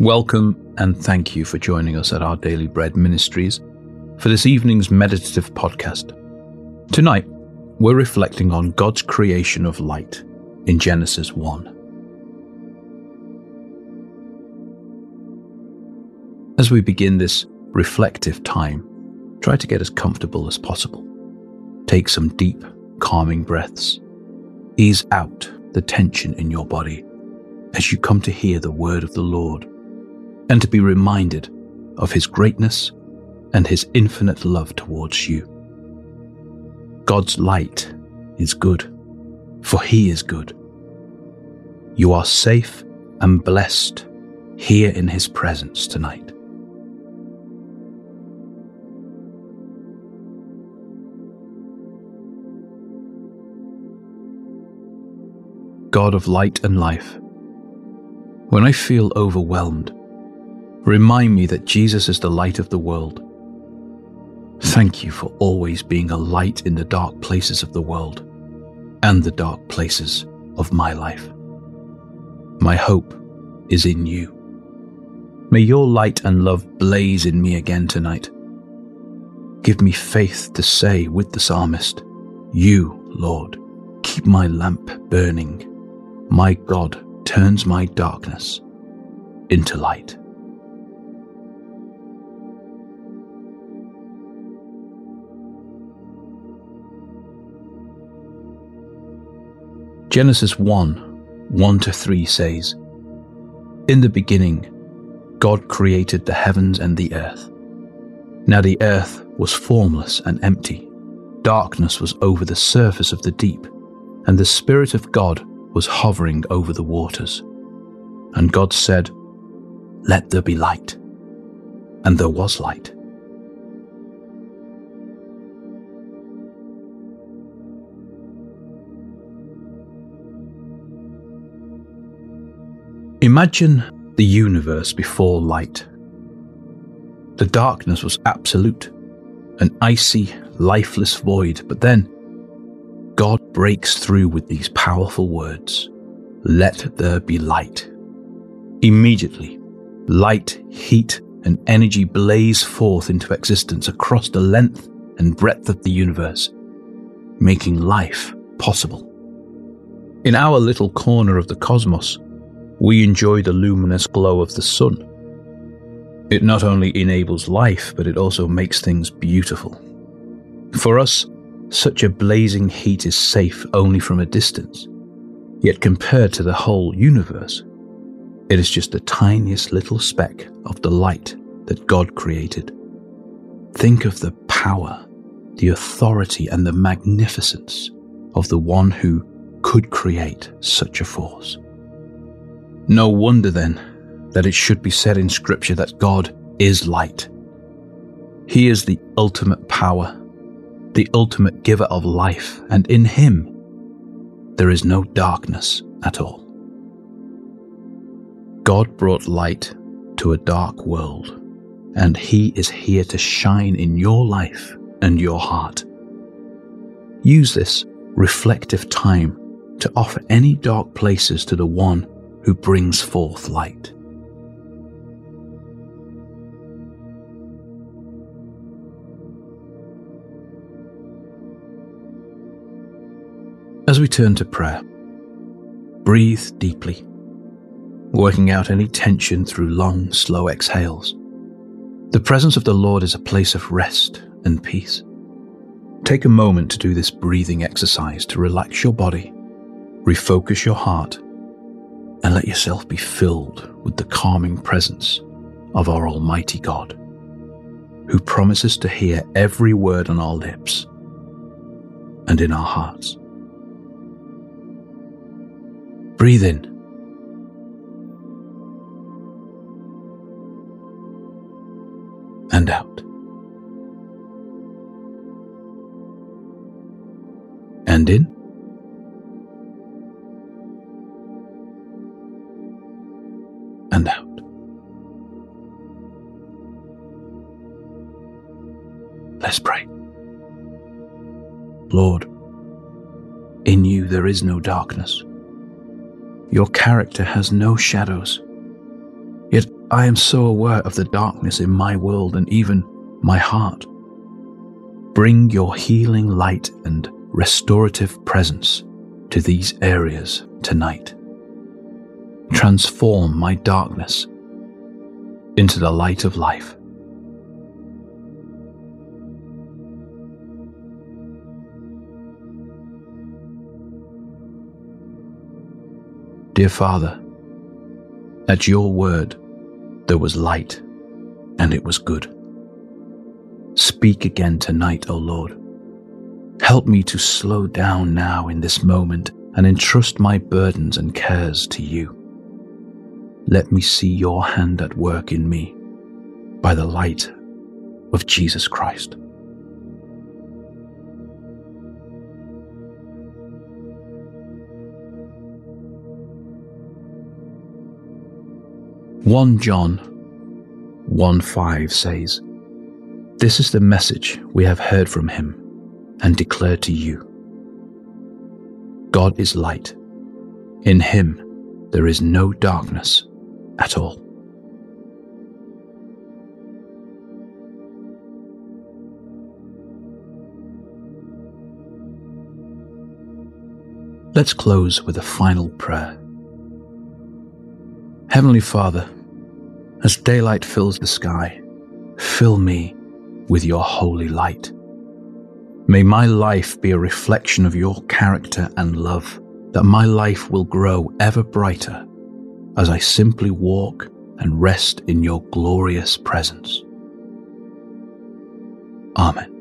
Welcome and thank you for joining us at our Daily Bread Ministries for this evening's meditative podcast. Tonight, we're reflecting on God's creation of light in Genesis 1. As we begin this reflective time, try to get as comfortable as possible. Take some deep, calming breaths. Ease out the tension in your body as you come to hear the word of the Lord and to be reminded of his greatness and his infinite love towards you. God's light is good, for he is good. You are safe and blessed here in his presence tonight. God of light and life, when I feel overwhelmed, remind me that Jesus is the light of the world. Thank you for always being a light in the dark places of the world and the dark places of my life. My hope is in you. May your light and love blaze in me again tonight. Give me faith to say with the psalmist, You, Lord, keep my lamp burning my God turns my darkness into light. Genesis 1 1 to 3 says, In the beginning, God created the heavens and the earth. Now the earth was formless and empty. Darkness was over the surface of the deep, and the Spirit of God was hovering over the waters. And God said, Let there be light. And there was light. Imagine the universe before light. The darkness was absolute, an icy, lifeless void, but then God breaks through with these powerful words Let there be light. Immediately, light, heat, and energy blaze forth into existence across the length and breadth of the universe, making life possible. In our little corner of the cosmos, we enjoy the luminous glow of the sun. It not only enables life, but it also makes things beautiful. For us, such a blazing heat is safe only from a distance. Yet compared to the whole universe, it is just the tiniest little speck of the light that God created. Think of the power, the authority, and the magnificence of the one who could create such a force. No wonder then that it should be said in Scripture that God is light. He is the ultimate power the ultimate giver of life, and in him there is no darkness at all. God brought light to a dark world, and he is here to shine in your life and your heart. Use this reflective time to offer any dark places to the one who brings forth light. As we turn to prayer, breathe deeply, working out any tension through long, slow exhales. The presence of the Lord is a place of rest and peace. Take a moment to do this breathing exercise to relax your body, refocus your heart, and let yourself be filled with the calming presence of our Almighty God, who promises to hear every word on our lips and in our hearts. Breathe in. And out. And in. Let's pray. Lord, in you there is no darkness. Your character has no shadows. Yet I am so aware of the darkness in my world and even my heart. Bring your healing light and restorative presence to these areas tonight. Transform my darkness into the light of life. Dear Father, at your word there was light, and it was good. Speak again tonight, O Lord. Help me to slow down now in this moment and entrust my burdens and cares to you. Let me see your hand at work in me by the light of Jesus Christ. One John 1 5 says, This is the message we have heard from him and declare to you God is light. In him there is no darkness at all. Let's close with a final prayer. Heavenly Father, as daylight fills the sky, fill me with your holy light. May my life be a reflection of your character and love, that my life will grow ever brighter as I simply walk and rest in your glorious presence. Amen.